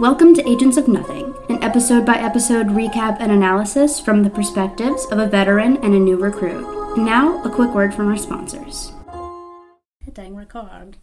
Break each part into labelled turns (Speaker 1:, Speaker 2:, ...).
Speaker 1: Welcome to Agents of Nothing, an episode by episode recap and analysis from the perspectives of a veteran and a new recruit. And now, a quick word from our sponsors. Dang record.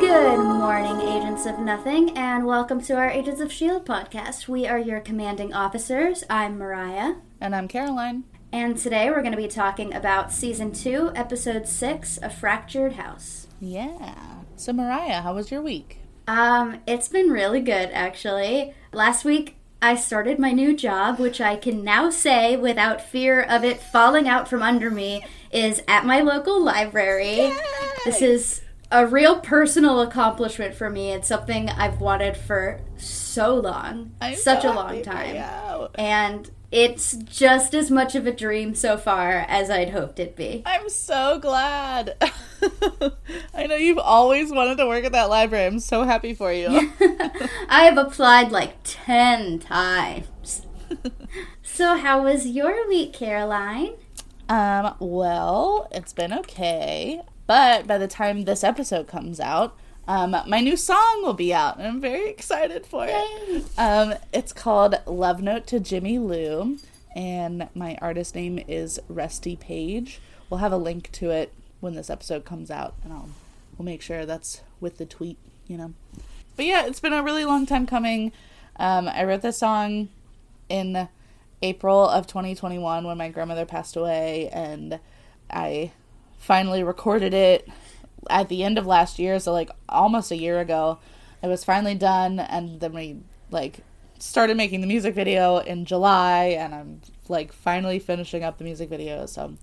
Speaker 1: Good morning, Agents of Nothing, and welcome to our Agents of S.H.I.E.L.D. podcast. We are your commanding officers. I'm Mariah.
Speaker 2: And I'm Caroline.
Speaker 1: And today we're going to be talking about season two, episode six, A Fractured House.
Speaker 2: Yeah. So, Mariah, how was your week?
Speaker 1: Um, it's been really good, actually. Last week, I started my new job, which I can now say without fear of it falling out from under me, is at my local library.
Speaker 2: Yay!
Speaker 1: This is a real personal accomplishment for me. It's something I've wanted for so long,
Speaker 2: I'm
Speaker 1: such
Speaker 2: so
Speaker 1: a long time. And it's just as much of a dream so far as I'd hoped it'd be.
Speaker 2: I'm so glad. I know you've always wanted to work at that library. I'm so happy for you.
Speaker 1: I have applied like 10 times. so, how was your week, Caroline?
Speaker 2: um, well, it's been okay. But by the time this episode comes out, um, my new song will be out, and I'm very excited for
Speaker 1: Yay.
Speaker 2: it. Um, it's called Love Note to Jimmy Lou, and my artist name is Rusty Paige. We'll have a link to it when this episode comes out, and I'll we'll make sure that's with the tweet, you know. But yeah, it's been a really long time coming. Um, I wrote this song in April of 2021 when my grandmother passed away, and I finally recorded it at the end of last year, so like almost a year ago. It was finally done, and then we like started making the music video in July, and I'm like finally finishing up the music video. So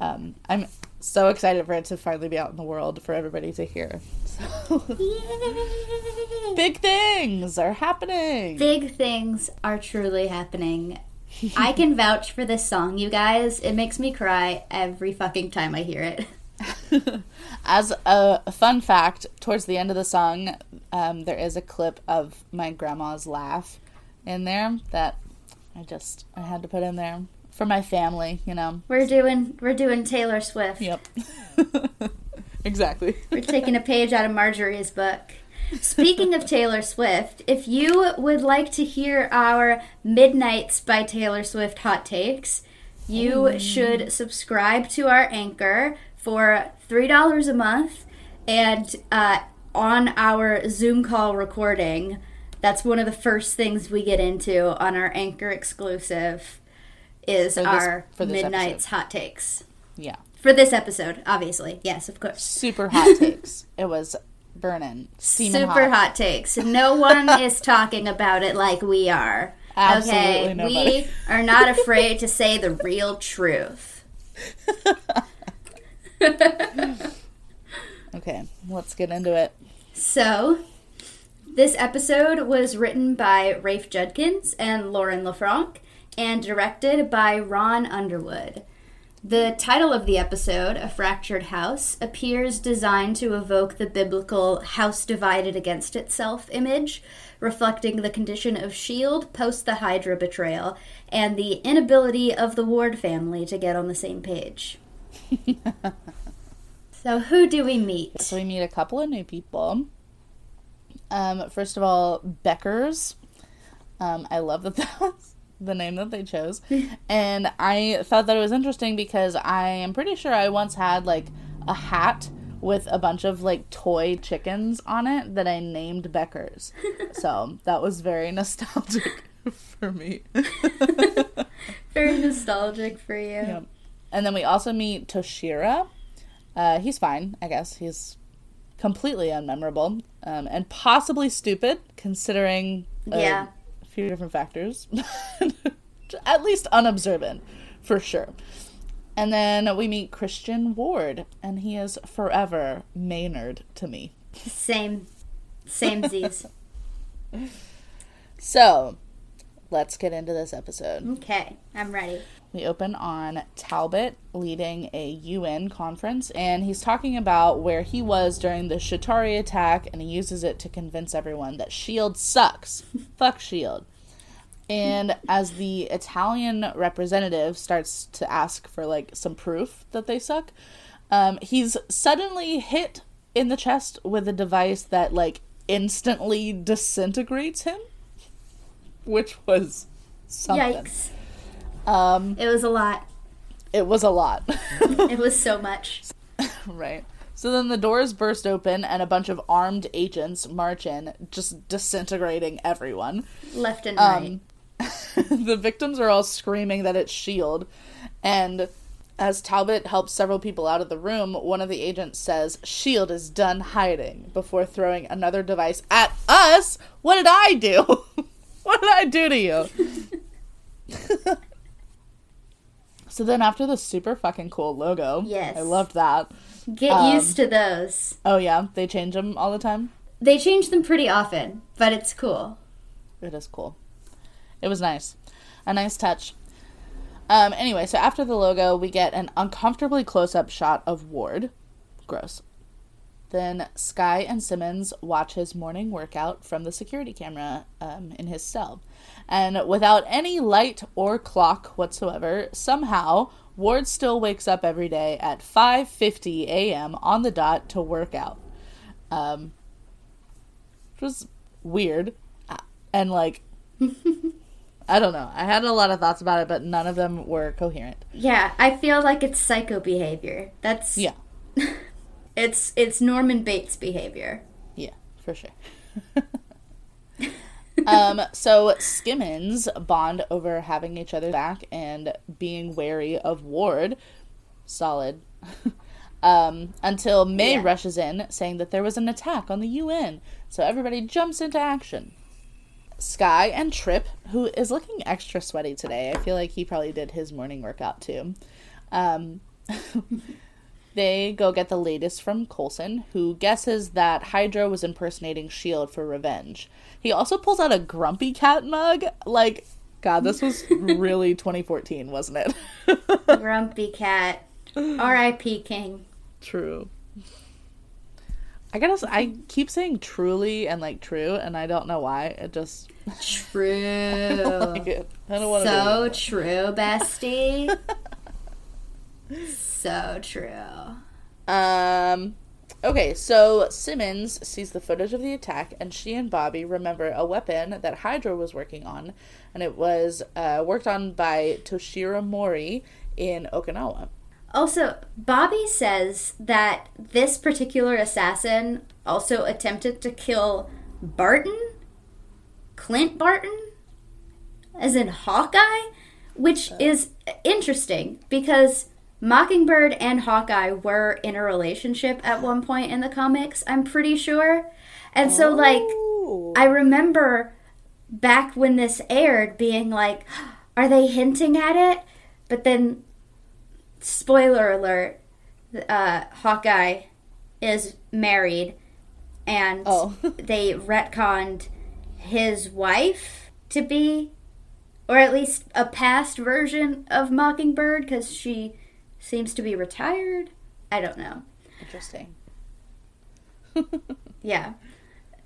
Speaker 2: um, I'm so excited for it to finally be out in the world for everybody to hear. So big things are happening.
Speaker 1: Big things are truly happening. I can vouch for this song, you guys. It makes me cry every fucking time I hear it.
Speaker 2: As a fun fact, towards the end of the song, um, there is a clip of my grandma's laugh in there that I just I had to put in there for my family. You know.
Speaker 1: We're doing we're doing Taylor Swift.
Speaker 2: Yep. exactly.
Speaker 1: We're taking a page out of Marjorie's book. Speaking of Taylor Swift, if you would like to hear our Midnights by Taylor Swift hot takes, you should subscribe to our anchor for $3 a month. And uh, on our Zoom call recording, that's one of the first things we get into on our anchor exclusive is
Speaker 2: this-
Speaker 1: our Midnights hot takes.
Speaker 2: Yeah.
Speaker 1: For this episode, obviously. Yes, of course.
Speaker 2: Super hot takes. It was burning,
Speaker 1: Super
Speaker 2: hot.
Speaker 1: hot. takes. No one is talking about it like we are.
Speaker 2: Absolutely
Speaker 1: okay,
Speaker 2: nobody.
Speaker 1: we are not afraid to say the real truth.
Speaker 2: Okay, let's get into it.
Speaker 1: So, this episode was written by Rafe Judkins and Lauren LaFranc and directed by Ron Underwood. The title of the episode, A Fractured House, appears designed to evoke the biblical house divided against itself image, reflecting the condition of S.H.I.E.L.D. post the Hydra betrayal and the inability of the Ward family to get on the same page. so, who do we meet?
Speaker 2: So we meet a couple of new people. Um, first of all, Beckers. Um, I love that that was the name that they chose, and I thought that it was interesting because I am pretty sure I once had like a hat with a bunch of like toy chickens on it that I named Beckers. so that was very nostalgic for me.
Speaker 1: Very nostalgic for you.
Speaker 2: Yep. And then we also meet Toshiro. Uh, he's fine, I guess. He's completely unmemorable um, and possibly stupid, considering uh,
Speaker 1: Yeah.
Speaker 2: a few different factors. At least unobservant, for sure. And then we meet Christian Ward, and he is forever Maynard to me.
Speaker 1: Same. Same Z's.
Speaker 2: So, let's get into this episode.
Speaker 1: okay, I'm ready.
Speaker 2: We open on Talbot leading a UN conference, and he's talking about where he was during the Chitauri attack, and he uses it to convince everyone that S.H.I.E.L.D. sucks. Fuck S.H.I.E.L.D. And as the Italian representative starts to ask for like some proof that they suck, Um, he's suddenly hit in the chest with a device that like instantly disintegrates him, which was something.
Speaker 1: Yikes.
Speaker 2: Um,
Speaker 1: It was a lot.
Speaker 2: it was a lot.
Speaker 1: It was so much.
Speaker 2: right. So then the doors burst open and a bunch of armed agents march in, just disintegrating everyone.
Speaker 1: Left and right.
Speaker 2: Um, the victims are all screaming that it's Shield, and as Talbot helps several people out of the room, one of the agents says, "Shield is done hiding." Before throwing another device at us. What did I do? what did I do to you? so then, after the super fucking cool logo,
Speaker 1: Yes.
Speaker 2: I loved that.
Speaker 1: Get
Speaker 2: um,
Speaker 1: used to those.
Speaker 2: Oh yeah, they change them all the time.
Speaker 1: They change them pretty often, but it's cool.
Speaker 2: It is cool. It was nice. A nice touch. Um, anyway, so after the logo, we get an uncomfortably close up shot of Ward. Gross. Then Skye and Simmons watch his morning workout from the security camera um, in his cell. And without any light or clock whatsoever, somehow Ward still wakes up every day at 5:50 a.m. on the dot to work out. Um, which was weird and like I don't know. I had a lot of thoughts about it, but none of them were coherent.
Speaker 1: Yeah, I feel like it's psycho behavior. That's
Speaker 2: Yeah,
Speaker 1: It's it's Norman Bates behavior.
Speaker 2: yeah, for sure. um, so Skimmons bond over having each other back and being wary of Ward. Solid. um, until May
Speaker 1: Yeah.
Speaker 2: rushes in, saying that there was an attack on the UN. So everybody jumps into action. Skye and Trip, who is looking extra sweaty today. I feel like he probably did his morning workout too. Um, they go get the latest from Coulson, who guesses that Hydra was impersonating S.H.I.E.L.D. for revenge. He also pulls out a Grumpy Cat mug. Like, God, this was really 2014, wasn't it?
Speaker 1: Grumpy cat. R.I.P. King.
Speaker 2: True. I gotta. I keep saying truly and like true, and I don't know why. It just
Speaker 1: True.
Speaker 2: like it. I don't want to.
Speaker 1: so true, bestie. So true.
Speaker 2: Um. Okay, so Simmons sees the footage of the attack, and she and Bobby remember a weapon that Hydra was working on, and it was uh, worked on by Toshiro Mori in Okinawa.
Speaker 1: Also, Bobby says that this particular assassin also attempted to kill Barton, Clint Barton, as in Hawkeye, which is interesting because Mockingbird and Hawkeye were in a relationship at one point in the comics, I'm pretty sure. And so, like, I remember back when this aired being like, are they hinting at it? But then, spoiler alert, uh, Hawkeye is married and
Speaker 2: Oh.
Speaker 1: they retconned his wife to be, or at least a past version of Mockingbird because she seems to be retired. I don't know.
Speaker 2: Interesting.
Speaker 1: Yeah.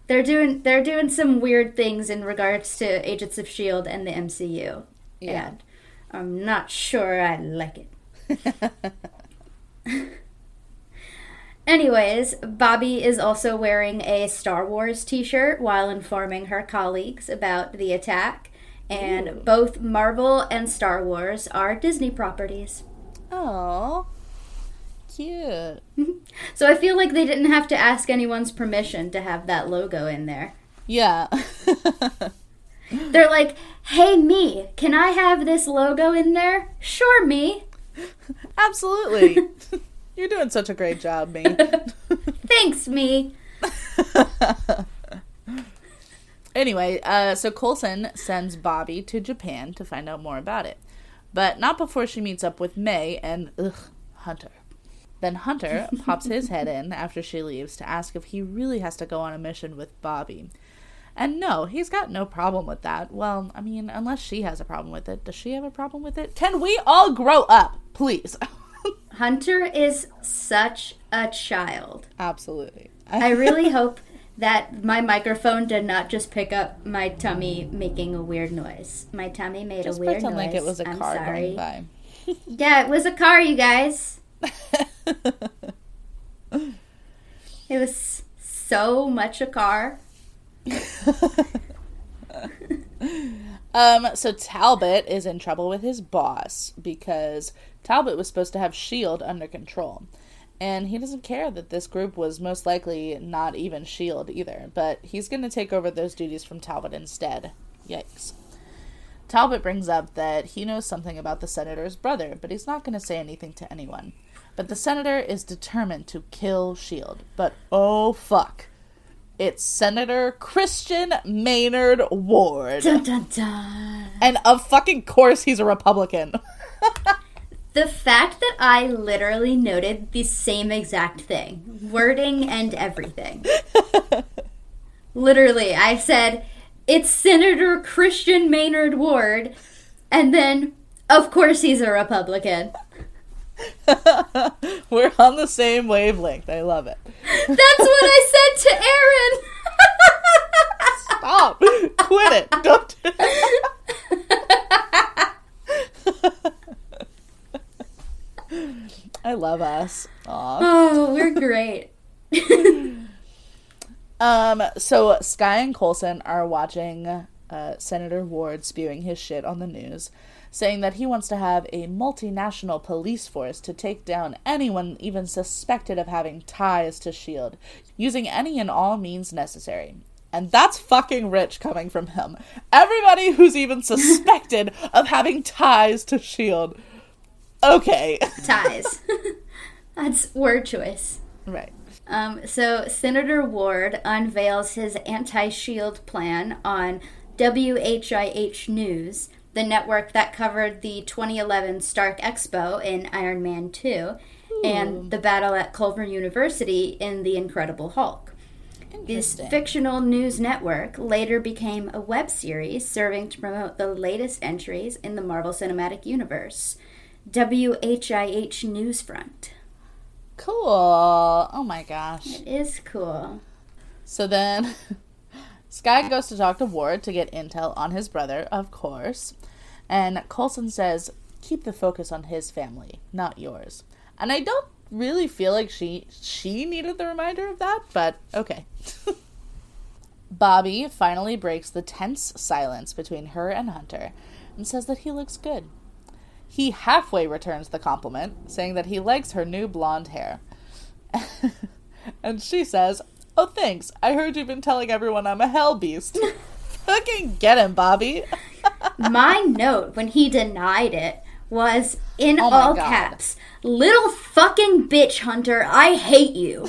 Speaker 1: They're doing they're doing some weird things in regards to Agents of Shield and the MCU.
Speaker 2: Yeah.
Speaker 1: And I'm not sure I like it. Anyways, Bobby is also wearing a Star Wars t-shirt while informing her colleagues about the attack. And
Speaker 2: Ooh.
Speaker 1: both Marvel and Star Wars are Disney properties.
Speaker 2: Oh, cute.
Speaker 1: So I feel like they didn't have to ask anyone's permission to have that logo in there.
Speaker 2: Yeah.
Speaker 1: They're like, hey, me, can I have this logo in there? Sure, me.
Speaker 2: Absolutely. You're doing such a great job, me.
Speaker 1: Thanks, me.
Speaker 2: Anyway, uh, so Coulson sends Bobby to Japan to find out more about it, but not before she meets up with May and ugh, Hunter. Then Hunter pops his head in after she leaves to ask if he really has to go on a mission with Bobby. And no, he's got no problem with that. Well, I mean, unless she has a problem with it. Does she have a problem with it? Can we all grow up, please?
Speaker 1: Hunter is such a child.
Speaker 2: Absolutely.
Speaker 1: I really hope that my microphone did not just pick up my tummy making a weird noise. My tummy made
Speaker 2: just
Speaker 1: a weird
Speaker 2: pretend
Speaker 1: noise.
Speaker 2: like it was a
Speaker 1: I'm
Speaker 2: car
Speaker 1: sorry.
Speaker 2: going by.
Speaker 1: Yeah, it was a car, you guys. It was so much a car.
Speaker 2: Um, so Talbot is in trouble with his boss because Talbot was supposed to have S.H.I.E.L.D. under control. And he doesn't care that this group was most likely not even S.H.I.E.L.D. either, but he's going to take over those duties from Talbot instead. Yikes. Talbot brings up that he knows something about the senator's brother, but he's not going to say anything to anyone. But the senator is determined to kill S.H.I.E.L.D. But oh fuck. It's Senator Christian Maynard Ward.
Speaker 1: Dun, dun, dun.
Speaker 2: And of fucking course he's a Republican.
Speaker 1: The fact that I literally noted the same exact thing, wording and everything. literally, I said, it's Senator Christian Maynard Ward, and then, of course, he's a Republican.
Speaker 2: We're on the same wavelength. I love it.
Speaker 1: That's what I said to Aaron.
Speaker 2: Stop. Quit it. Don't do I love us. Aw.
Speaker 1: oh, we're great.
Speaker 2: Um, so Skye and Coulson are watching uh, Senator Ward spewing his shit on the news, saying that he wants to have a multinational police force to take down anyone even suspected of having ties to S.H.I.E.L.D., using any and all means necessary. And that's fucking rich coming from him. Everybody who's even suspected of having ties to S.H.I.E.L.D. Okay.
Speaker 1: Ties. That's word choice.
Speaker 2: right.
Speaker 1: Um, so Senator Ward unveils his anti-shield plan on WHIH News, the network that covered the 2011 Stark Expo in Iron Man 2 and the battle at Culver University in The Incredible Hulk. This fictional news network later became a web series serving to promote the latest entries in the Marvel Cinematic Universe. WHIH Newsfront.
Speaker 2: Cool. Oh my gosh.
Speaker 1: It is cool.
Speaker 2: So then Skye goes to talk to Ward to get intel on his brother, of course. And Coulson says, keep the focus on his family, not yours. And I don't really feel like she she needed the reminder of that, but okay. Bobby finally breaks the tense silence between her and Hunter and says that he looks good. He halfway returns the compliment, saying that he likes her new blonde hair. and she says, Oh, thanks. I heard you've been telling everyone I'm a hell beast. Fucking get him, Bobby.
Speaker 1: My note when he denied it was in
Speaker 2: Oh
Speaker 1: all
Speaker 2: God.
Speaker 1: caps Little fucking bitch hunter, I hate you.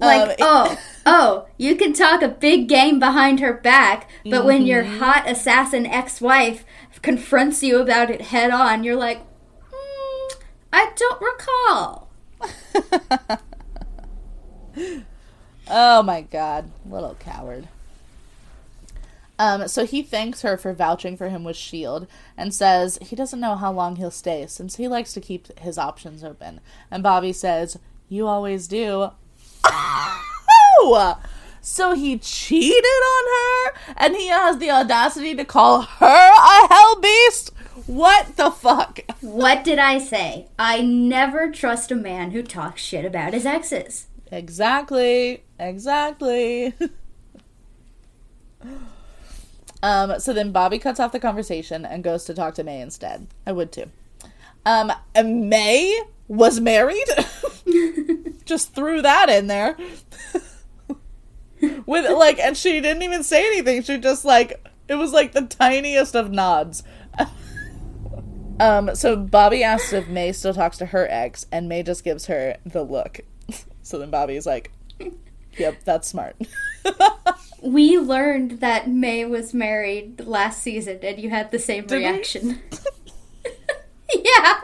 Speaker 1: like,
Speaker 2: Um,
Speaker 1: oh, oh, you can talk a big game behind her back, but when your
Speaker 2: Mm-hmm.
Speaker 1: hot assassin ex wife confronts you about it head on, you're like, "Hmm, I don't recall.
Speaker 2: Oh my god, little coward. Um, so he thanks her for vouching for him with S.H.I.E.L.D. and says he doesn't know how long he'll stay since he likes to keep his options open. And Bobby says, You always do. So he cheated on her and he has the audacity to call her a hell beast? What the fuck?
Speaker 1: What did I say? I never trust a man who talks shit about his exes.
Speaker 2: Exactly. Exactly. um, so then Bobby cuts off the conversation and goes to talk to May instead. I would too. Um, and May was married. Just threw that in there. With like, and she didn't even say anything. She just like, it was like the tiniest of nods. um, so Bobby asks if May still talks to her ex, and May just gives her the look. So then Bobby's like, "Yep, that's smart."
Speaker 1: We learned that May was married last season, and you had the same
Speaker 2: Did
Speaker 1: reaction. yeah.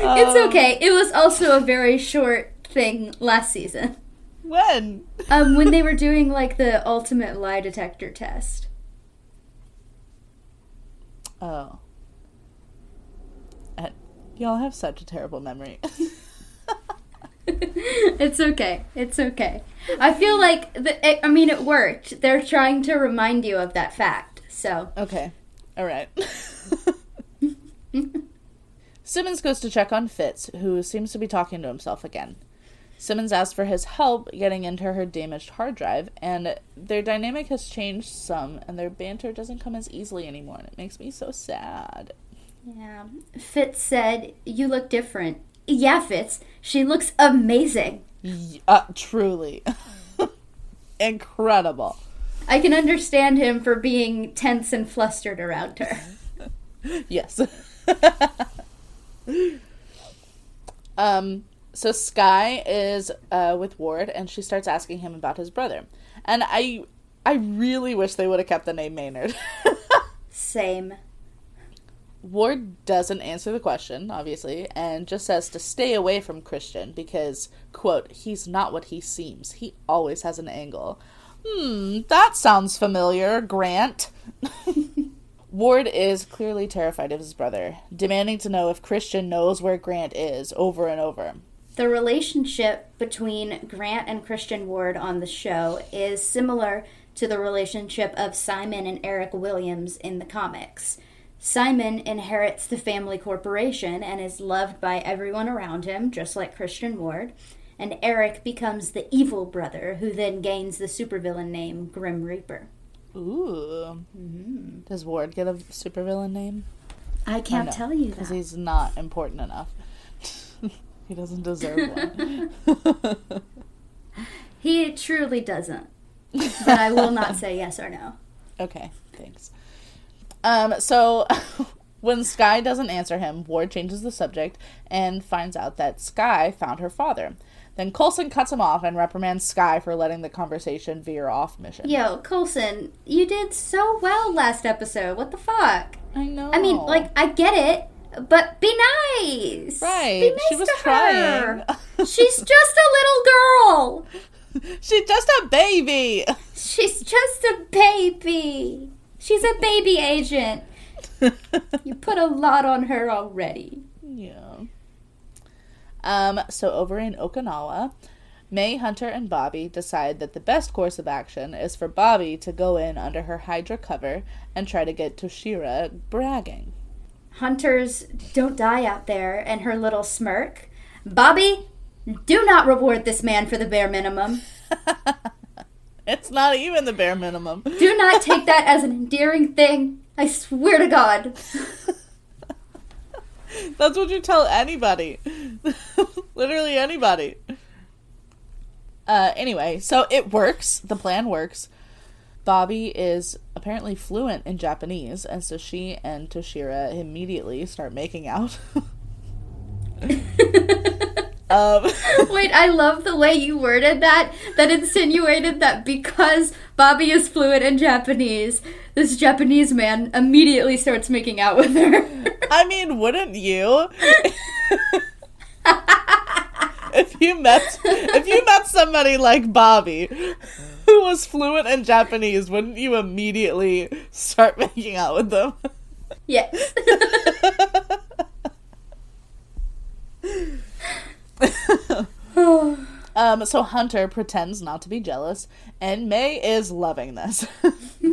Speaker 1: It's
Speaker 2: Um,
Speaker 1: okay. It was also a very short thing last season.
Speaker 2: When?
Speaker 1: Um, when they were doing like the ultimate lie detector test.
Speaker 2: Oh. Uh, y'all have such a terrible memory.
Speaker 1: it's okay. It's okay. I feel like the, it, I mean it worked. They're trying to remind you of that fact. So
Speaker 2: Okay. All right. Simmons goes to check on Fitz, who seems to be talking to himself again. Simmons asks for his help getting into her damaged hard drive, and their dynamic has changed some, and their banter doesn't come as easily anymore, and it makes me so sad.
Speaker 1: yeah, Fitz said, "You look different." Yeah, Fitz. She looks amazing.
Speaker 2: Uh, truly. Incredible.
Speaker 1: I can understand him for being tense and flustered around her.
Speaker 2: Yes. um, so Skye is uh, with Ward, and she starts asking him about his brother. And I, I really wish they would have kept the name Maynard.
Speaker 1: Same.
Speaker 2: Ward doesn't answer the question, obviously, and just says to stay away from Christian because, quote, he's not what he seems. He always has an angle. Hmm, that sounds familiar, Grant. Ward is clearly terrified of his brother, demanding to know if Christian knows where Grant is over and over.
Speaker 1: The relationship between Grant and Christian Ward on the show is similar to the relationship of Simon and Eric Williams in the comics. Simon inherits the family corporation and is loved by everyone around him, just like Christian Ward. And Eric becomes the evil brother who then gains the supervillain name Grim Reaper.
Speaker 2: Ooh. Does Ward get a supervillain name?
Speaker 1: I can't
Speaker 2: no,
Speaker 1: tell you
Speaker 2: Because he's not important enough. he doesn't deserve one.
Speaker 1: He truly doesn't. But I will not say yes or no.
Speaker 2: Okay, thanks. Um, so when Skye doesn't answer him, Ward changes the subject and finds out that Skye found her father. Then Coulson cuts him off and reprimands Skye for letting the conversation veer off mission.
Speaker 1: Yo, Coulson, you did so well last episode. What the fuck?
Speaker 2: I know.
Speaker 1: I mean, like, I get it, but be nice.
Speaker 2: Right,
Speaker 1: Be nice
Speaker 2: she was
Speaker 1: to
Speaker 2: trying.
Speaker 1: her. She's just a little girl.
Speaker 2: she's just a baby.
Speaker 1: She's just a baby. She's a baby agent. You put a lot on her already.
Speaker 2: Yeah. Um, so over in Okinawa, May, Hunter, and Bobby decide that the best course of action is for Bobby to go in under her Hydra cover and try to get Toshiro bragging.
Speaker 1: Hunters don't die out there, and her little smirk. Bobby, do not reward this man for the bare minimum.
Speaker 2: It's not even the bare minimum.
Speaker 1: Do not take that as an endearing thing. I swear to God.
Speaker 2: That's what you tell anybody. Literally anybody. Uh, anyway, so it works. The plan works. Bobby is apparently fluent in Japanese, and so she and Toshiro immediately start making out. um,
Speaker 1: Wait, I love the way you worded that. That insinuated that because Bobby is fluent in Japanese, this Japanese man immediately starts making out with her.
Speaker 2: I mean, wouldn't you? if you met if you met somebody like Bobby who was fluent in Japanese, wouldn't you immediately start making out with them?
Speaker 1: yes.
Speaker 2: Um, so Hunter pretends not to be jealous, and May is loving this.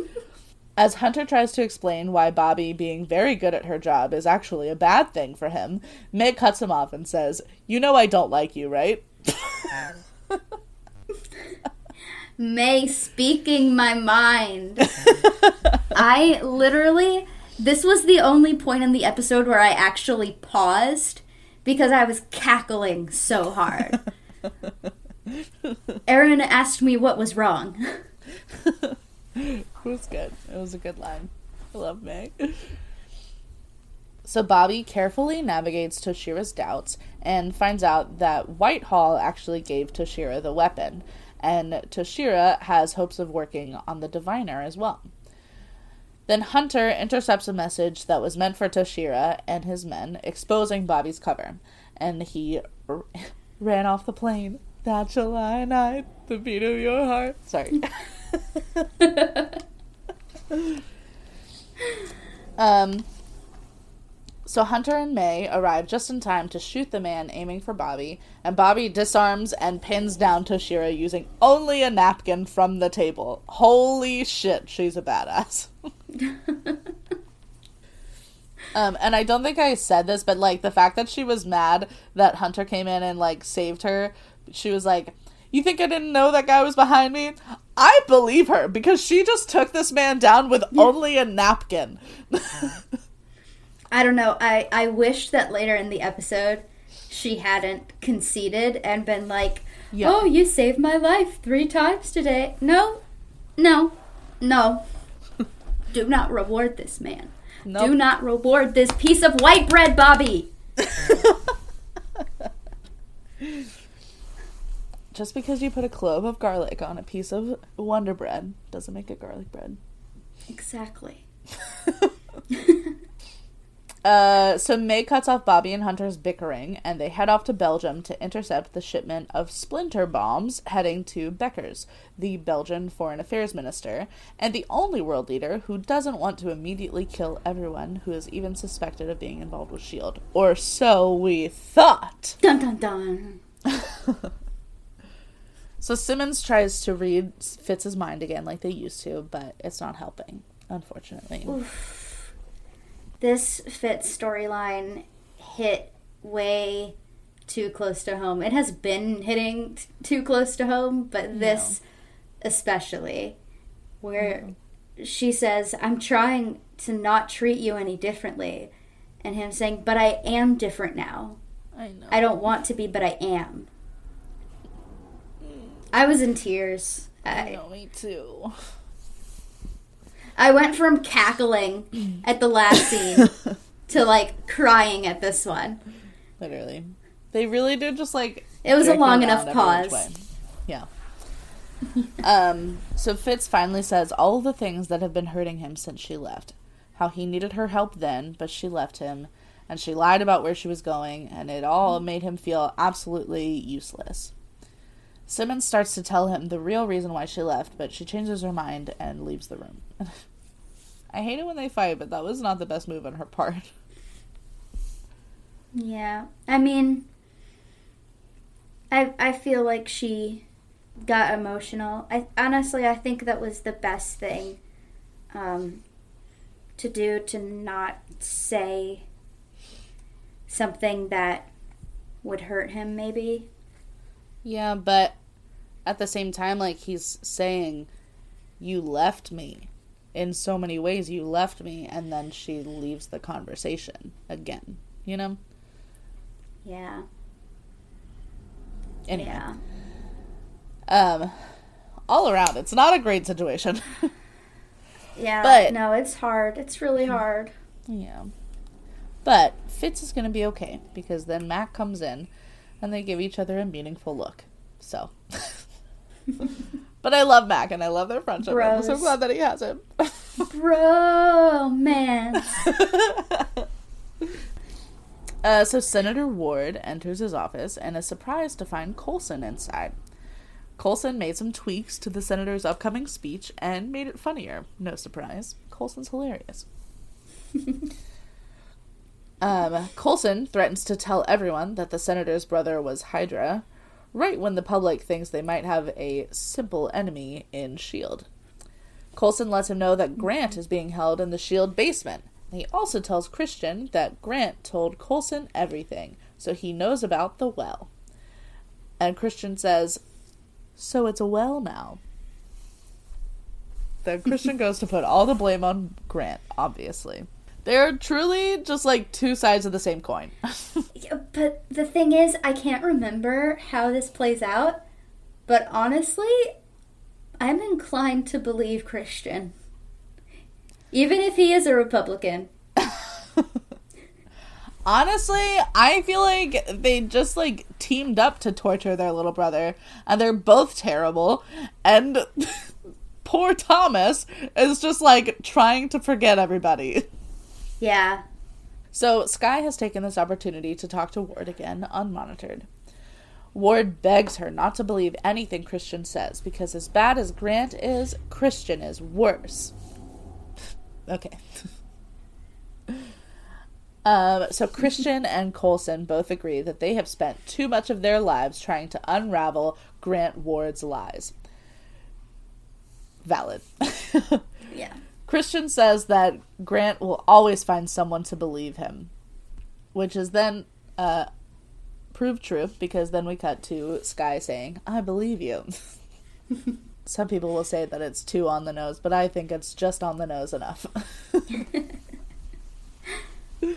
Speaker 2: As Hunter tries to explain why Bobby being very good at her job is actually a bad thing for him, May cuts him off and says, You know I don't like you, right?
Speaker 1: May speaking my mind. I literally, this was the only point in the episode where I actually paused because I was cackling so hard. Erin asked me what was wrong.
Speaker 2: It was good. It was a good line. I love May. So Bobby carefully navigates Toshiro's doubts and finds out that Whitehall actually gave Toshiro the weapon, and Toshiro has hopes of working on the Diviner as well. Then Hunter intercepts a message that was meant for Toshiro and his men, exposing Bobby's cover, and he r- ran off the plane. That July night, the beat of your heart. Sorry. um. So Hunter and May arrive just in time to shoot the man aiming for Bobby, and Bobby disarms and pins down Toshiro using only a napkin from the table. Holy shit, she's a badass. um, and I don't think I said this, but like the fact that she was mad that Hunter came in and like saved her, she was like, You think I didn't know that guy was behind me? I believe her because she just took this man down with only a napkin.
Speaker 1: I don't know. I I wish that later in the episode she hadn't conceded and been like,
Speaker 2: Yeah.
Speaker 1: "Oh, you saved my life three times today." No, no, no. Do not reward this man.
Speaker 2: Nope.
Speaker 1: Do not reward this piece of white bread, Bobby.
Speaker 2: Just because you put a clove of garlic on a piece of Wonder Bread doesn't make it garlic bread.
Speaker 1: Exactly.
Speaker 2: Uh, so May cuts off Bobby and Hunter's bickering, and they head off to Belgium to intercept the shipment of splinter bombs heading to Beckers, the Belgian foreign affairs minister, and the only world leader who doesn't want to immediately kill everyone who is even suspected of being involved with S.H.I.E.L.D. Or so we thought.
Speaker 1: Dun dun dun.
Speaker 2: So Simmons tries to read Fitz's mind again like they used to, but it's not helping, unfortunately.
Speaker 1: This Fitz storyline hit way too close to home. It has been hitting t- too close to home, but this especially, where she says, I'm trying to not treat you any differently. And him saying, But I am different now.
Speaker 2: I know.
Speaker 1: I don't want to be, but I am. Mm. I was in tears.
Speaker 2: I
Speaker 1: I,
Speaker 2: know, me too.
Speaker 1: I went from cackling at the last scene to like crying at this one.
Speaker 2: Literally. They really did just like
Speaker 1: It was a long enough pause.
Speaker 2: Yeah. um, so Fitz finally says all the things that have been hurting him since she left. How he needed her help then, but she left him, and she lied about where she was going, and it all made him feel absolutely useless. Simmons starts to tell him the real reason why she left, but she changes her mind and leaves the room. I hate it when they fight, but that was not the best move on her part.
Speaker 1: Yeah. I mean I I feel like she got emotional. I honestly I think that was the best thing um to do to not say something that would hurt him maybe.
Speaker 2: Yeah, but at the same time, like he's saying, you left me. In so many ways, you left me, and then she leaves the conversation again. You know?
Speaker 1: Yeah.
Speaker 2: Anyway.
Speaker 1: Yeah.
Speaker 2: Um, all around, it's not a great situation.
Speaker 1: Yeah.
Speaker 2: But-
Speaker 1: no, it's hard. It's really hard.
Speaker 2: yeah. But Fitz is going to be okay because then Mack comes in and they give each other a meaningful look. So. but I love Mack and I love their friendship. I'm so glad that he has him.
Speaker 1: Romance.
Speaker 2: Uh, so Senator Ward enters his office and is surprised to find Coulson inside. Coulson made some tweaks to the senator's upcoming speech and made it funnier. No surprise. Coulson's hilarious. um, Coulson threatens to tell everyone that the senator's brother was Hydra, right when the public thinks they might have a simple enemy in S.H.I.E.L.D. Coulson lets him know that Grant is being held in the S.H.I.E.L.D. basement. He also tells Christian that Grant told Coulson everything, so he knows about the well. And Christian says, So it's a well now. Then Christian goes to put all the blame on Grant, obviously. They're truly just like two sides of the same coin.
Speaker 1: Yeah, but the thing is, I can't remember how this plays out. But honestly, I'm inclined to believe Christian. Even if he is a Republican.
Speaker 2: Honestly, I feel like they just like teamed up to torture their little brother, and they're both terrible. And poor Thomas is just like trying to forget everybody.
Speaker 1: Yeah.
Speaker 2: So Skye has taken this opportunity to talk to Ward again, unmonitored. Ward begs her not to believe anything Christian says because, as bad as Grant is, Christian is worse. okay. Um, so Christian and Coulson both agree that they have spent too much of their lives trying to unravel Grant Ward's lies. Valid.
Speaker 1: Yeah.
Speaker 2: Christian says that Grant will always find someone to believe him, which is then uh, proved true because then we cut to Skye saying, I believe you. Some people will say that it's too on the nose, but I think it's just on the nose enough.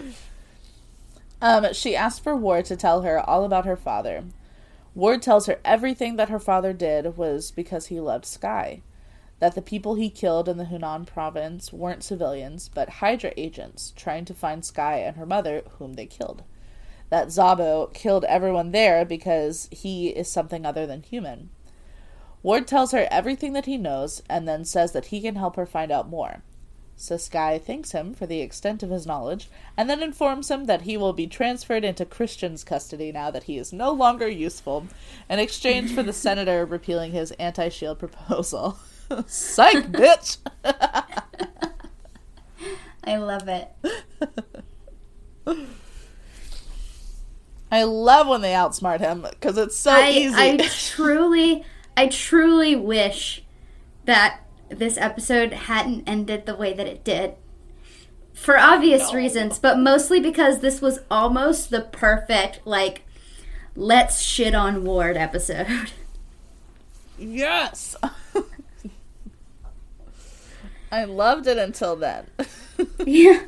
Speaker 2: um, she asks for Ward to tell her all about her father. Ward tells her everything that her father did was because he loved Skye. That the people he killed in the Hunan province weren't civilians, but Hydra agents trying to find Skye and her mother, whom they killed. That Zabo killed everyone there because he is something other than human. Ward tells her everything that he knows and then says that he can help her find out more. So Skye thanks him for the extent of his knowledge and then informs him that he will be transferred into Christian's custody now that he is no longer useful, in exchange for the senator repealing his anti shield proposal. Psych, bitch!
Speaker 1: I love it.
Speaker 2: I love when they outsmart him because it's so
Speaker 1: I,
Speaker 2: easy.
Speaker 1: I truly, I truly wish that this episode hadn't ended the way that it did. For obvious reasons, but mostly because this was almost the perfect, like, let's shit on Ward episode.
Speaker 2: yes! I loved it until then.
Speaker 1: yeah.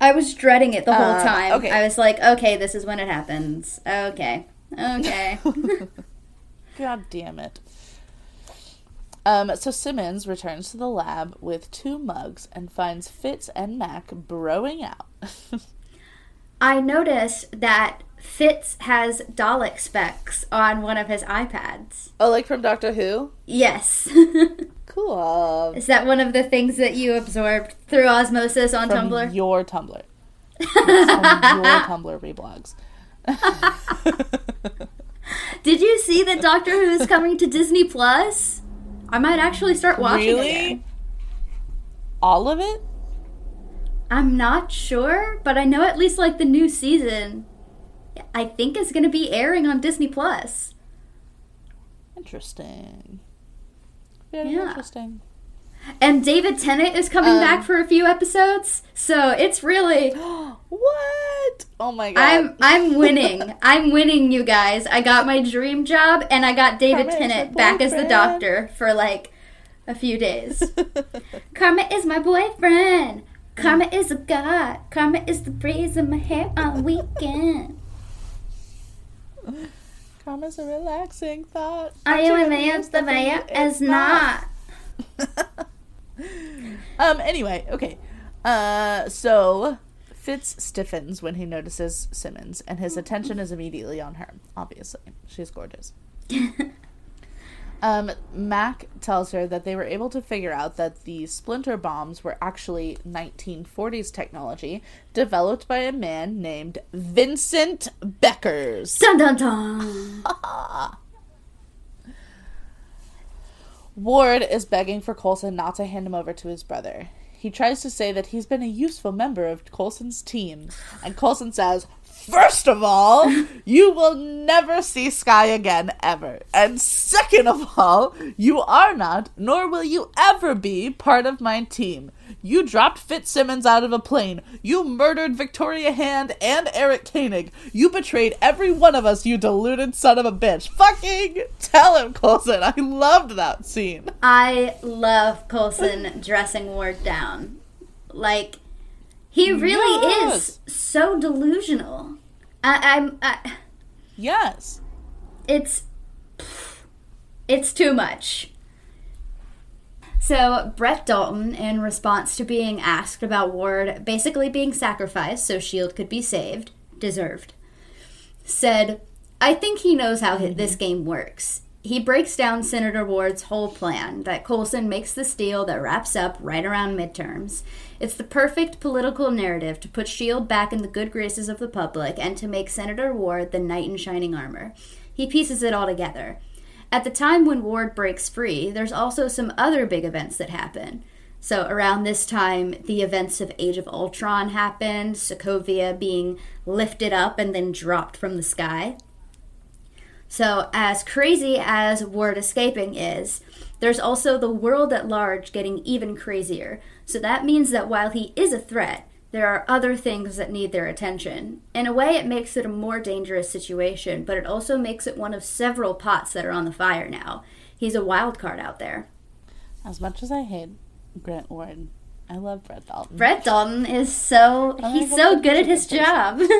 Speaker 1: I was dreading it the whole
Speaker 2: Uh,
Speaker 1: time.
Speaker 2: okay.
Speaker 1: I was like, okay, this is when it happens. Okay. Okay.
Speaker 2: God damn it. Um, so Simmons returns to the lab with two mugs and finds Fitz and Mack broing out.
Speaker 1: I notice that Fitz has Dalek specs on one of his iPads.
Speaker 2: oh, like from Doctor Who?
Speaker 1: Yes.
Speaker 2: Cool.
Speaker 1: Is that one of the things that you absorbed through osmosis on
Speaker 2: From
Speaker 1: Tumblr?
Speaker 2: your Tumblr. Your Tumblr reblogs.
Speaker 1: Did you see that Doctor Who is coming to Disney Plus? I might actually start watching it.
Speaker 2: really?
Speaker 1: again.
Speaker 2: All of it?
Speaker 1: I'm not sure, but I know at least like the new season. I think is going to be airing on Disney Plus.
Speaker 2: Interesting. Very
Speaker 1: Yeah.
Speaker 2: interesting.
Speaker 1: And David Tennant is coming
Speaker 2: Um,
Speaker 1: back for a few episodes, so it's really
Speaker 2: what? Oh my god.
Speaker 1: I'm I'm winning. I'm winning, you guys. I got my dream job, and I got David
Speaker 2: Karma
Speaker 1: Tennant back as the doctor for like a few days. Karma is my boyfriend. Karma is a god. Karma is the breeze in my hair on the weekend.
Speaker 2: Karma's a relaxing thought.
Speaker 1: Are you a man? The man is not.
Speaker 2: Um, anyway, okay. Uh, so Fitz stiffens when he notices Simmons, and his attention is immediately on her. Obviously, she's gorgeous. Um, Mack tells her that they were able to figure out that the splinter bombs were actually 1940s technology developed by a man named Vincent Beckers.
Speaker 1: Dun dun dun.
Speaker 2: Ward is begging for Coulson not to hand him over to his brother. He tries to say that he's been a useful member of Coulson's team, and Coulson says, First of all, you will never see Skye again, ever. And second of all, you are not, nor will you ever be, part of my team. You dropped Fitzsimmons out of a plane. You murdered Victoria Hand and Eric Koenig. You betrayed every one of us, you deluded son of a bitch. Fucking tell him, Coulson. I loved that scene.
Speaker 1: I love Coulson dressing Ward down. Like, he really
Speaker 2: Yes.
Speaker 1: is so delusional. I, I'm. I,
Speaker 2: Yes.
Speaker 1: it's it's too much. So Brett Dalton, in response to being asked about Ward basically being sacrificed so Shield could be saved, deserved, said, "I think he knows how hi- mm-hmm. this game works." He breaks down Senator Ward's whole plan that Coulson makes this deal that wraps up right around midterms. It's the perfect political narrative to put Shield back in the good graces of the public and to make Senator Ward the knight in shining armor. He pieces it all together. At the time when Ward breaks free, there's also some other big events that happen. So around this time, the events of Age of Ultron happened, Sokovia being lifted up and then dropped from the sky. So, as crazy as Ward escaping is, there's also the world at large getting even crazier. So that means that while he is a threat, there are other things that need their attention. In a way, it makes it a more dangerous situation, but it also makes it one of several pots that are on the fire now. He's a wild card out there.
Speaker 2: As much as I hate Grant Ward, I love Brett Dalton.
Speaker 1: Brett Dalton is so oh,
Speaker 2: I
Speaker 1: he's so good at his job.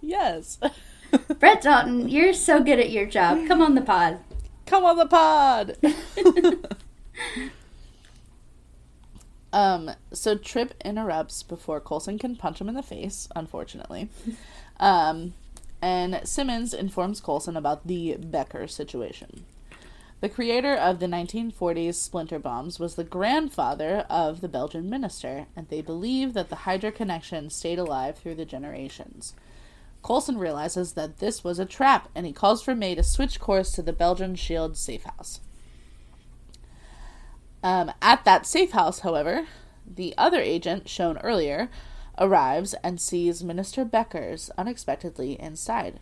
Speaker 2: Yes.
Speaker 1: Brett Dalton, you're so good at your job. Come on the pod.
Speaker 2: Come on the pod. um, so Trip interrupts before Coulson can punch him in the face, unfortunately. Um, and Simmons informs Coulson about the Becker situation. The creator of the 1940s splinter bombs was the grandfather of the Belgian minister, and they believe that the Hydra connection stayed alive through the generations. Coulson realizes that this was a trap, and he calls for May to switch course to the Belgian Shield safe house. Um, at that safe house, however, the other agent shown earlier arrives and sees Minister Beckers unexpectedly inside.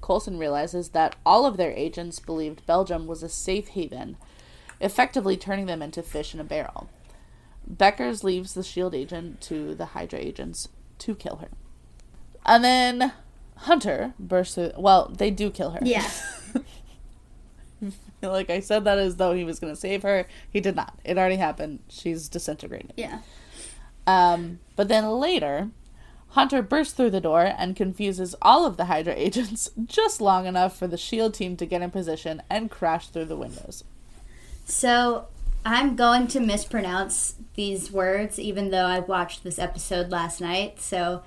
Speaker 2: Coulson realizes that all of their agents believed Belgium was a safe haven, effectively turning them into fish in a barrel. Beckers leaves the SHIELD agent to the Hydra agents to kill her. And then Hunter bursts through. Well, they do kill her.
Speaker 1: Yeah.
Speaker 2: like I said that as though he was going to save her. He did not. It already happened. She's disintegrated.
Speaker 1: Yeah.
Speaker 2: Um, but then later, Hunter bursts through the door and confuses all of the Hydra agents just long enough for the SHIELD team to get in position and crash through the windows.
Speaker 1: So I'm going to mispronounce these words, even though I watched this episode last night. So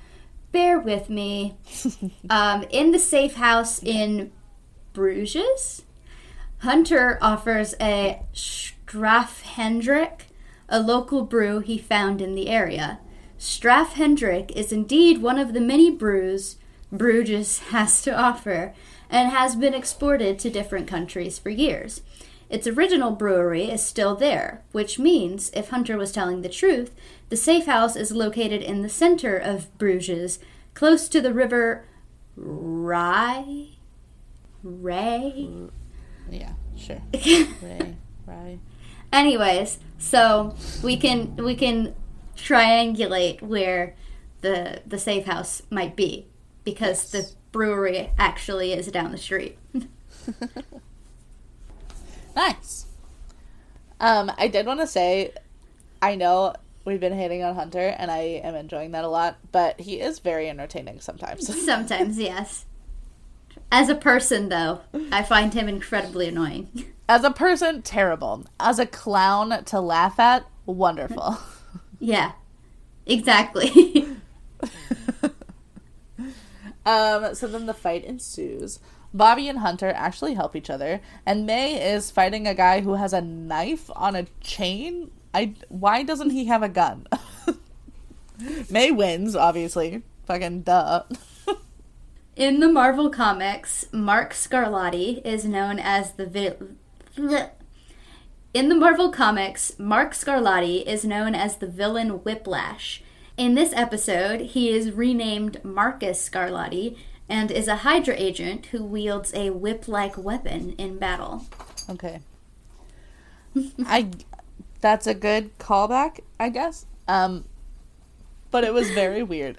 Speaker 1: bear with me. um, in the safe house in Bruges, Hunter offers a Straffe Hendrik, a local brew he found in the area. Straffe Hendrik is indeed one of the many brews Bruges has to offer and has been exported to different countries for years. Its original brewery is still there, which means, if Hunter was telling the truth, the safe house is located in the center of Bruges, close to the river Rye. Ray?
Speaker 2: Yeah, sure. Ray, Ray.
Speaker 1: Anyways, so we can we can triangulate where the the safe house might be because the brewery actually is down the street.
Speaker 2: Nice. Um, I did want to say, I know we've been hating on Hunter, and I am enjoying that a lot, but he is very entertaining sometimes.
Speaker 1: Sometimes, yes. As a person, though, I find him incredibly annoying.
Speaker 2: As a person, terrible. As a clown to laugh at, wonderful.
Speaker 1: Yeah, exactly.
Speaker 2: Um, so then the fight ensues. Bobby and Hunter actually help each other, and May is fighting a guy who has a knife on a chain. I why doesn't he have a gun? May wins, obviously. Fucking duh.
Speaker 1: In the Marvel comics, Mark Scarlotti is known as the vi- In the Marvel comics, Mark Scarlotti is known as the villain Whiplash. In this episode, he is renamed Marcus Scarlotti and is a Hydra agent who wields a whip-like weapon in battle.
Speaker 2: Okay. I that's a good callback, I guess. Um but it was very weird.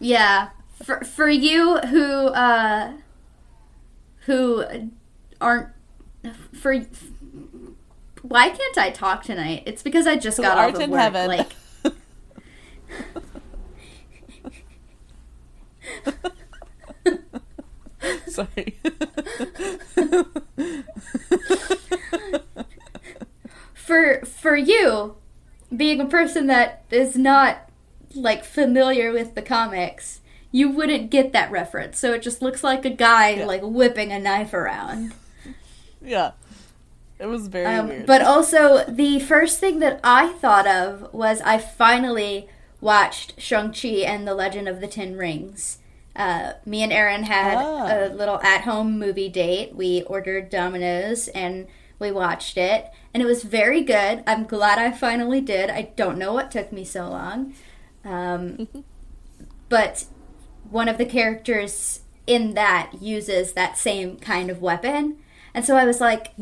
Speaker 1: Yeah, for for you who uh who aren't for why can't I talk tonight? It's because I just got off of work.
Speaker 2: heaven.
Speaker 1: Like
Speaker 2: Sorry.
Speaker 1: for for you being a person that is not like familiar with the comics, you wouldn't get that reference. So it just looks like a guy
Speaker 2: Yeah.
Speaker 1: like whipping a knife around.
Speaker 2: yeah. It was very
Speaker 1: Um,
Speaker 2: weird.
Speaker 1: but also, the first thing that I thought of was I finally watched Shang-Chi and the Legend of the Ten Rings. Uh, me and Aaron had
Speaker 2: Ah.
Speaker 1: a little at home movie date. We ordered Domino's and we watched it. and it was very good. I'm glad I finally did. I don't know what took me so long. Um, but one of the characters in that uses that same kind of weapon. And so I was like,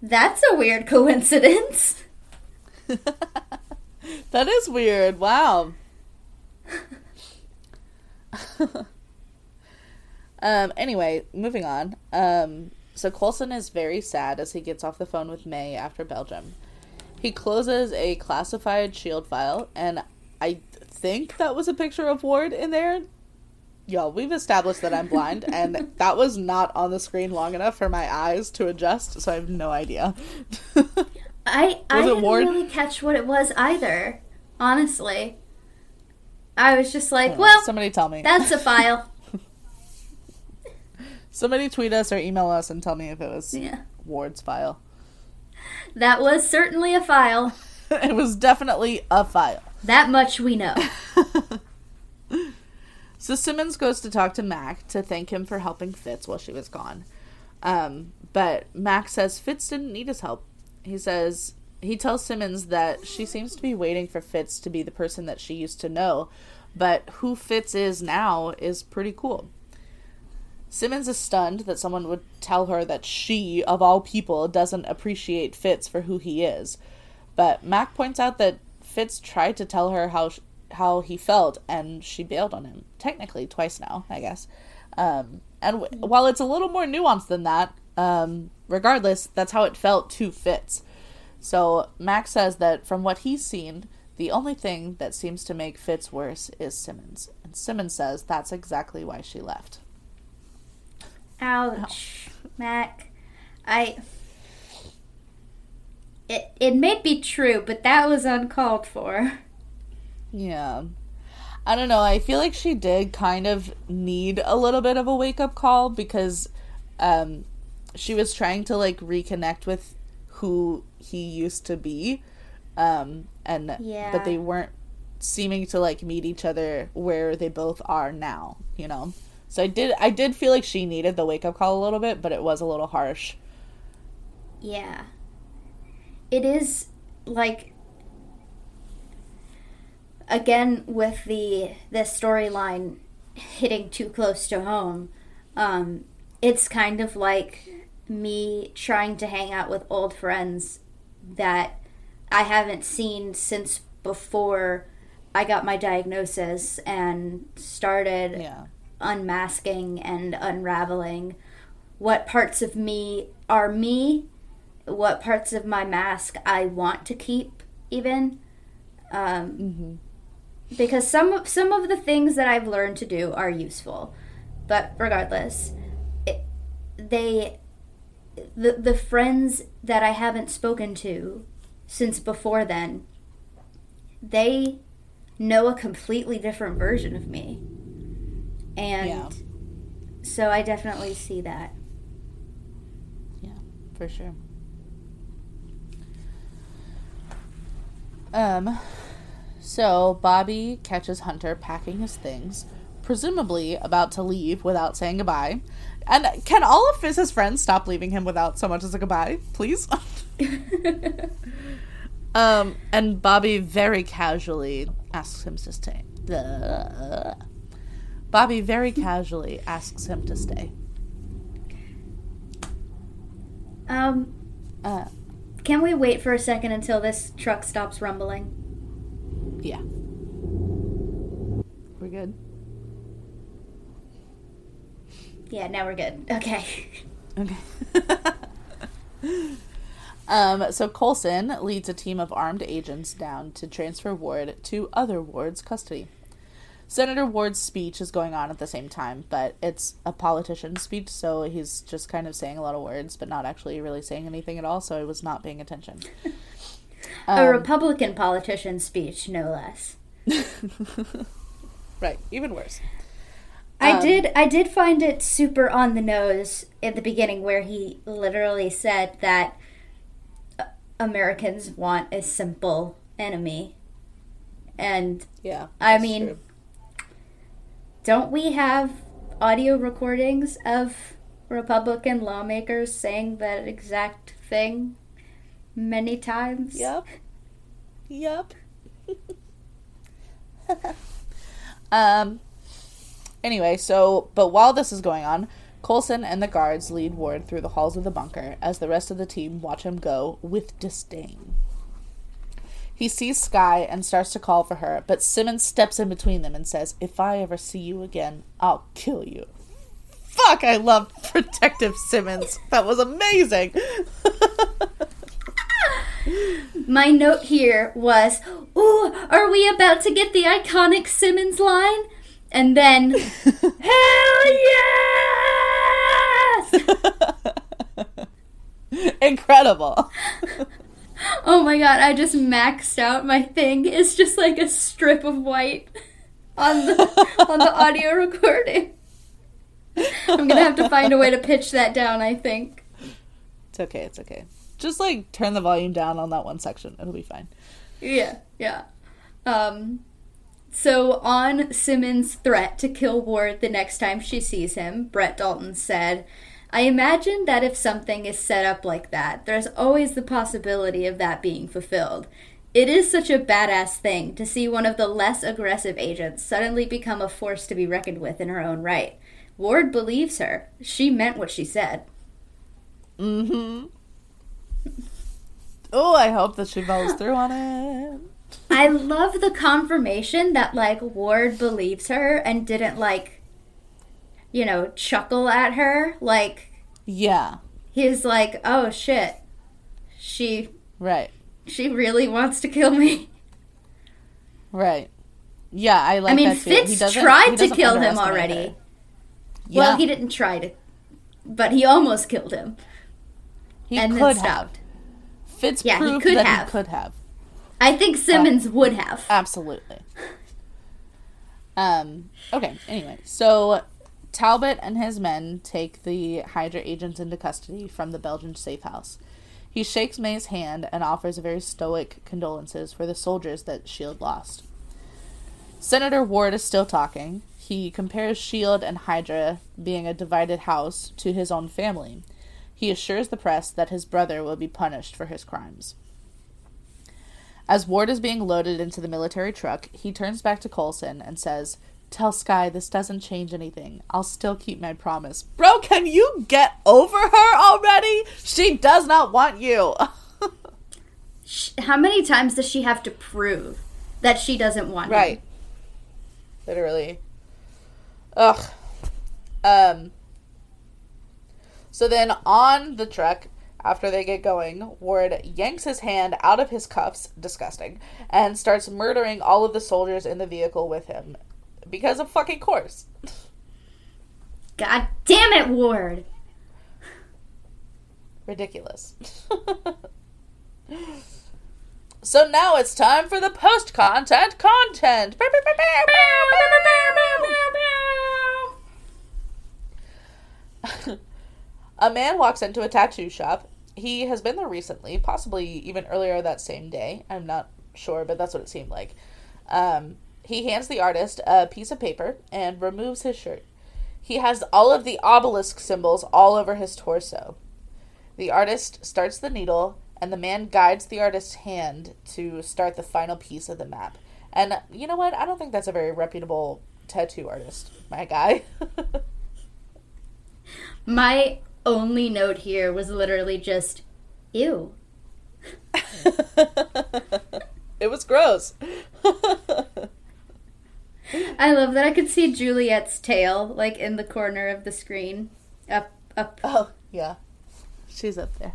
Speaker 1: that's a weird coincidence.
Speaker 2: that is weird. Wow. um anyway, moving on. Um so Coulson is very sad as he gets off the phone with May after Belgium. He closes a classified shield file and I think that was a picture of Ward in there. Y'all, we've established that I'm blind, and that was not on the screen long enough for my eyes to adjust, so I have no idea.
Speaker 1: I I didn't
Speaker 2: Ward?
Speaker 1: really catch what it was either. Honestly, I was just like, well,
Speaker 2: somebody tell me.
Speaker 1: that's a file.
Speaker 2: Somebody tweet us or email us and tell me if it was
Speaker 1: yeah,
Speaker 2: Ward's file.
Speaker 1: that was certainly a file.
Speaker 2: it was definitely a file.
Speaker 1: That much we know.
Speaker 2: So Simmons goes to talk to Mack to thank him for helping Fitz while she was gone. Um, but Mack says Fitz didn't need his help. He says he tells Simmons that she seems to be waiting for Fitz to be the person that she used to know, but who Fitz is now is pretty cool. Simmons is stunned that someone would tell her that she, of all people, doesn't appreciate Fitz for who he is. But Mack points out that Fitz tried to tell her how sh- how he felt, and she bailed on him. Technically, twice now, I guess. Um, and w- while it's a little more nuanced than that, um, regardless, that's how it felt to Fitz. So Mack says that from what he's seen, the only thing that seems to make Fitz worse is Simmons. And Simmons says that's exactly why she left.
Speaker 1: Ouch, Mack. I. It it may be true, but that was uncalled for.
Speaker 2: Yeah. I don't know. I feel like she did kind of need a little bit of a wake up call because um she was trying to like reconnect with who he used to be. Um and
Speaker 1: Yeah.
Speaker 2: but they weren't seeming to like meet each other where they both are now, you know. So I did I did feel like she needed the wake up call a little bit, but it was a little harsh.
Speaker 1: Yeah. It is like again with the the storyline hitting too close to home. Um it's kind of like me trying to hang out with old friends that I haven't seen since before I got my diagnosis and started
Speaker 2: Yeah.
Speaker 1: unmasking and unraveling what parts of me are me, what parts of my mask I want to keep, even. Um,
Speaker 2: Mhm.
Speaker 1: Because some of some of the things that I've learned to do are useful, but regardless, it, they the the friends that I haven't spoken to since before then, they know a completely different version of me. And
Speaker 2: Yeah.
Speaker 1: so I definitely see that.
Speaker 2: Yeah, for sure. Um, so Bobby catches Hunter packing his things, presumably about to leave without saying goodbye. And can all of his friends stop leaving him without so much as a goodbye, please? um, and Bobby very casually asks him to stay. Blah. Bobby very casually asks him to stay.
Speaker 1: um,
Speaker 2: Uh,
Speaker 1: can we wait for a second until this truck stops rumbling?
Speaker 2: Yeah. We're good.
Speaker 1: Yeah, now we're good. Okay.
Speaker 2: Okay. um, so Coulson leads a team of armed agents down to transfer Ward to other Ward's custody. Senator Ward's speech is going on at the same time, but it's a politician's speech, so he's just kind of saying a lot of words, but not actually really saying anything at all, so I was not paying attention.
Speaker 1: a
Speaker 2: Um,
Speaker 1: Republican politician's speech, no less.
Speaker 2: right, even worse.
Speaker 1: I
Speaker 2: Um,
Speaker 1: did I did find it super on the nose at the beginning where he literally said that Americans want a simple enemy. And
Speaker 2: Yeah.
Speaker 1: I mean-
Speaker 2: true.
Speaker 1: don't we have audio recordings of Republican lawmakers saying that exact thing? Many times.
Speaker 2: Yep. Yep. um anyway, so but while this is going on, Coulson and the guards lead Ward through the halls of the bunker as the rest of the team watch him go with disdain. He sees Skye and starts to call for her, but Simmons steps in between them and says, If I ever see you again, I'll kill you. Fuck, I love Protective Simmons. That was amazing.
Speaker 1: My note here was, Ooh, are we about to get the iconic Simmons line? And then, Hell yes!
Speaker 2: Incredible.
Speaker 1: Oh my god, I just maxed out my thing. It's just like a strip of white on the on the audio recording. I'm gonna have to find a way to pitch that down, I think.
Speaker 2: It's okay, it's okay. Just like turn the volume down on that one section. It'll be fine.
Speaker 1: Yeah, yeah. Um so on Simmons' threat to kill Ward the next time she sees him, Brett Dalton said, I imagine that if something is set up like that, there's always the possibility of that being fulfilled. It is such a badass thing to see one of the less aggressive agents suddenly become a force to be reckoned with in her own right. Ward believes her. She meant what she said.
Speaker 2: Mm-hmm. Oh, I hope that she follows through on it.
Speaker 1: I love the confirmation that like Ward believes her and didn't like you know, chuckle at her. Like
Speaker 2: Yeah.
Speaker 1: he's like, "Oh shit. She
Speaker 2: Right.
Speaker 1: she really wants to kill me."
Speaker 2: Right. Yeah, I like
Speaker 1: I mean,
Speaker 2: that too. He
Speaker 1: Fitz tried to kill him already.
Speaker 2: Yeah.
Speaker 1: Well, he didn't try to, but he almost killed him
Speaker 2: He
Speaker 1: and
Speaker 2: could
Speaker 1: then
Speaker 2: have.
Speaker 1: stopped.
Speaker 2: Fitz
Speaker 1: Yeah, he could
Speaker 2: that
Speaker 1: have.
Speaker 2: he could have.
Speaker 1: I think Simmons would have.
Speaker 2: Absolutely. Um, okay, anyway. So Talbot and his men take the Hydra agents into custody from the Belgian safe house. He shakes May's hand and offers very stoic condolences for the soldiers that S.H.I.E.L.D. lost. Senator Ward is still talking. He compares S.H.I.E.L.D. and Hydra being a divided house to his own family. He assures the press that his brother will be punished for his crimes. As Ward is being loaded into the military truck, he turns back to Coulson and says, Tell Skye this doesn't change anything. I'll still keep my promise. Bro, can you get over her already? She does not want you.
Speaker 1: How many times does she have to prove that she doesn't want him?
Speaker 2: right. Literally. Ugh. Um. So then on the truck, after they get going, Ward yanks his hand out of his cuffs, disgusting, and starts murdering all of the soldiers in the vehicle with him. Because of fucking course.
Speaker 1: God damn it, Ward!
Speaker 2: Ridiculous. so now it's time for the post content content. a man walks into a tattoo shop. He has been there recently, possibly even earlier that same day. I'm not sure, but that's what it seemed like. Um, he hands the artist a piece of paper and removes his shirt. He has all of the obelisk symbols all over his torso. The artist starts the needle, and the man guides the artist's hand to start the final piece of the map. And you know what? I don't think that's a very reputable tattoo artist, my guy.
Speaker 1: My only note here was literally just, ew.
Speaker 2: it was gross.
Speaker 1: I love that I could see Juliet's tail, like, in the corner of the screen. Up, up.
Speaker 2: oh, yeah. She's up there.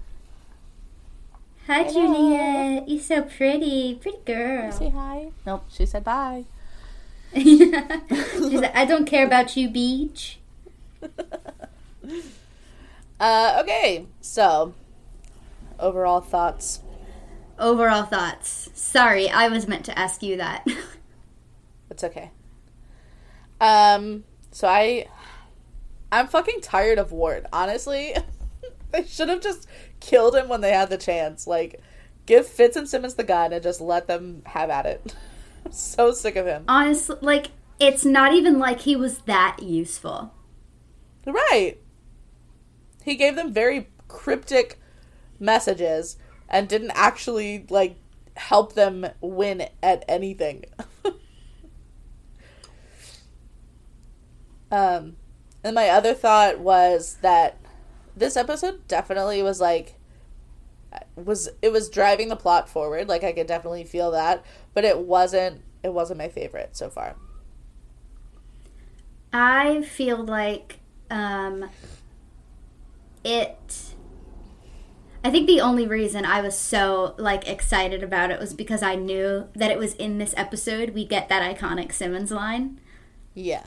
Speaker 1: Hi,
Speaker 2: Hello.
Speaker 1: Juliet. You're so pretty. Pretty girl.
Speaker 2: Say hi. Nope, she said bye.
Speaker 1: she said, I don't care about you, beach.
Speaker 2: Uh, okay, so overall thoughts.
Speaker 1: Overall thoughts. Sorry, I was meant to ask you that.
Speaker 2: It's okay. Um, so I, I'm fucking tired of Ward. Honestly, they should have just killed him when they had the chance. Like, give Fitz and Simmons the gun and just let them have at it. I'm so sick of him.
Speaker 1: Honestly, like, it's not even like he was that useful.
Speaker 2: Right. He gave them very cryptic messages and didn't actually like help them win at anything. um and my other thought was that this episode definitely was like was it was driving the plot forward like i could definitely feel that but it wasn't it wasn't my favorite so far
Speaker 1: I feel like um, it. I think the only reason I was so like excited about it was because I knew that it was in this episode. We get that iconic Simmons line,
Speaker 2: yeah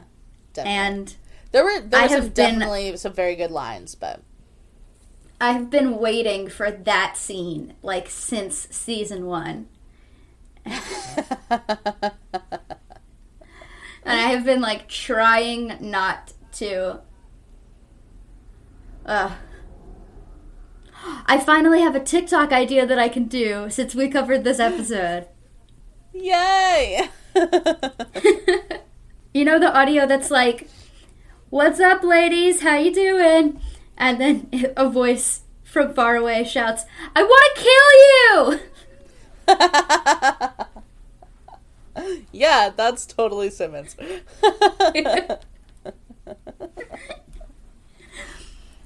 Speaker 2: definitely.
Speaker 1: and
Speaker 2: there were there were some
Speaker 1: have been-
Speaker 2: definitely some very good lines but
Speaker 1: I've been waiting for that scene like since season one. and I have been like trying not to. Uh, I finally have a TikTok idea that I can do since we covered this episode.
Speaker 2: yay
Speaker 1: You know the audio that's like, "What's up, ladies? How you doing?" And then a voice from far away shouts, "I want to kill you!"
Speaker 2: yeah that's totally simmons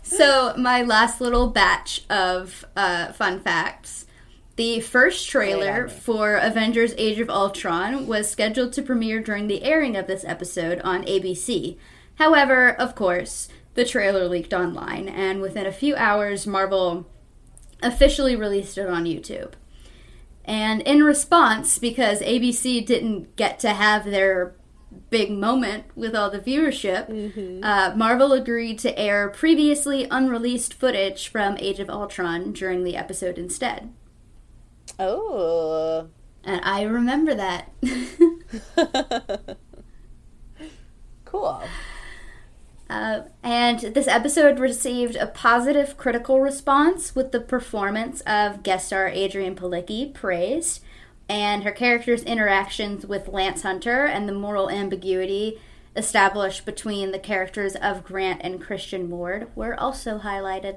Speaker 1: So, my last little batch of uh, fun facts. The first trailer
Speaker 2: Wait on me.
Speaker 1: for Avengers Age of Ultron was scheduled to premiere during the airing of this episode on ABC. However, of course, the trailer leaked online, and within a few hours, Marvel officially released it on YouTube. And in response, because ABC didn't get to have their big moment with all the viewership, uh, Marvel agreed to air previously unreleased footage from Age of Ultron during the episode instead.
Speaker 2: Oh
Speaker 1: And I remember that.
Speaker 2: cool
Speaker 1: Uh, and this episode received a positive critical response with the performance of guest star Adrianne Palicki praised, and her character's interactions with Lance Hunter and the moral ambiguity established between the characters of Grant and Christian Ward were also highlighted.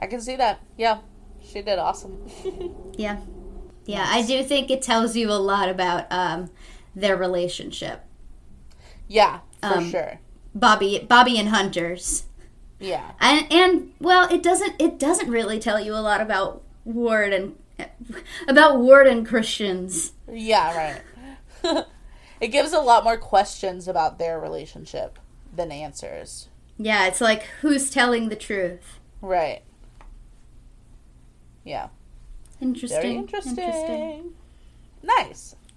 Speaker 2: i can see that yeah she did awesome
Speaker 1: Yeah. Yeah, I do think it tells you a lot about um, their relationship.
Speaker 2: yeah for
Speaker 1: Um,
Speaker 2: sure
Speaker 1: Bobby Bobby and Hunter's.
Speaker 2: yeah
Speaker 1: And and well, it doesn't it doesn't really tell you a lot about Ward and about Ward and Christians.
Speaker 2: Yeah, right. it gives a lot more questions about their relationship than answers.
Speaker 1: Yeah, it's like who's telling the truth.
Speaker 2: Right. Yeah.
Speaker 1: Interesting.
Speaker 2: Very interesting. Nice.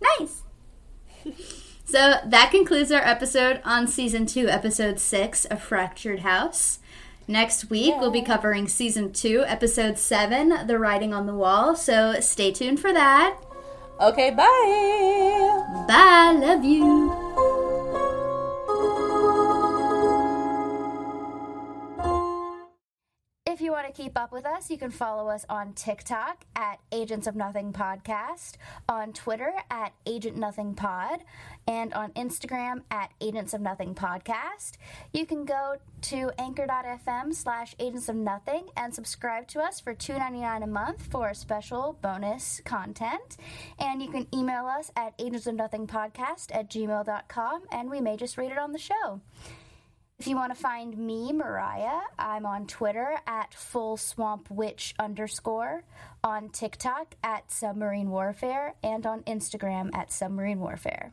Speaker 1: nice. So that concludes our episode on season two, episode six, A Fractured House. Next week, we'll be covering season two, episode seven, The Writing on the Wall. So stay tuned for that.
Speaker 2: Okay, bye.
Speaker 1: Bye. Love you
Speaker 3: want to keep up with us, you can follow us on TikTok at Agents of Nothing Podcast, on Twitter at Agent Nothing Pod, and on Instagram at Agents of Nothing Podcast. You can go to anchor.fm slash agents of nothing and subscribe to us for $2.99 a month for special bonus content. And you can email us at agentsofnothingpodcast at gmail.com and we may just read it on the show. If you want to find me, Mariah, I'm on Twitter at Full Swamp Witch underscore, on TikTok at Submarine Warfare, and on Instagram at Submarine Warfare.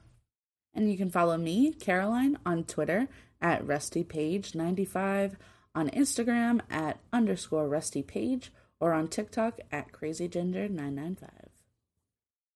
Speaker 2: And you can follow me, Caroline, on Twitter at RustyPaige95, on Instagram at underscore RustyPaige, or on TikTok at CrazyGinger995.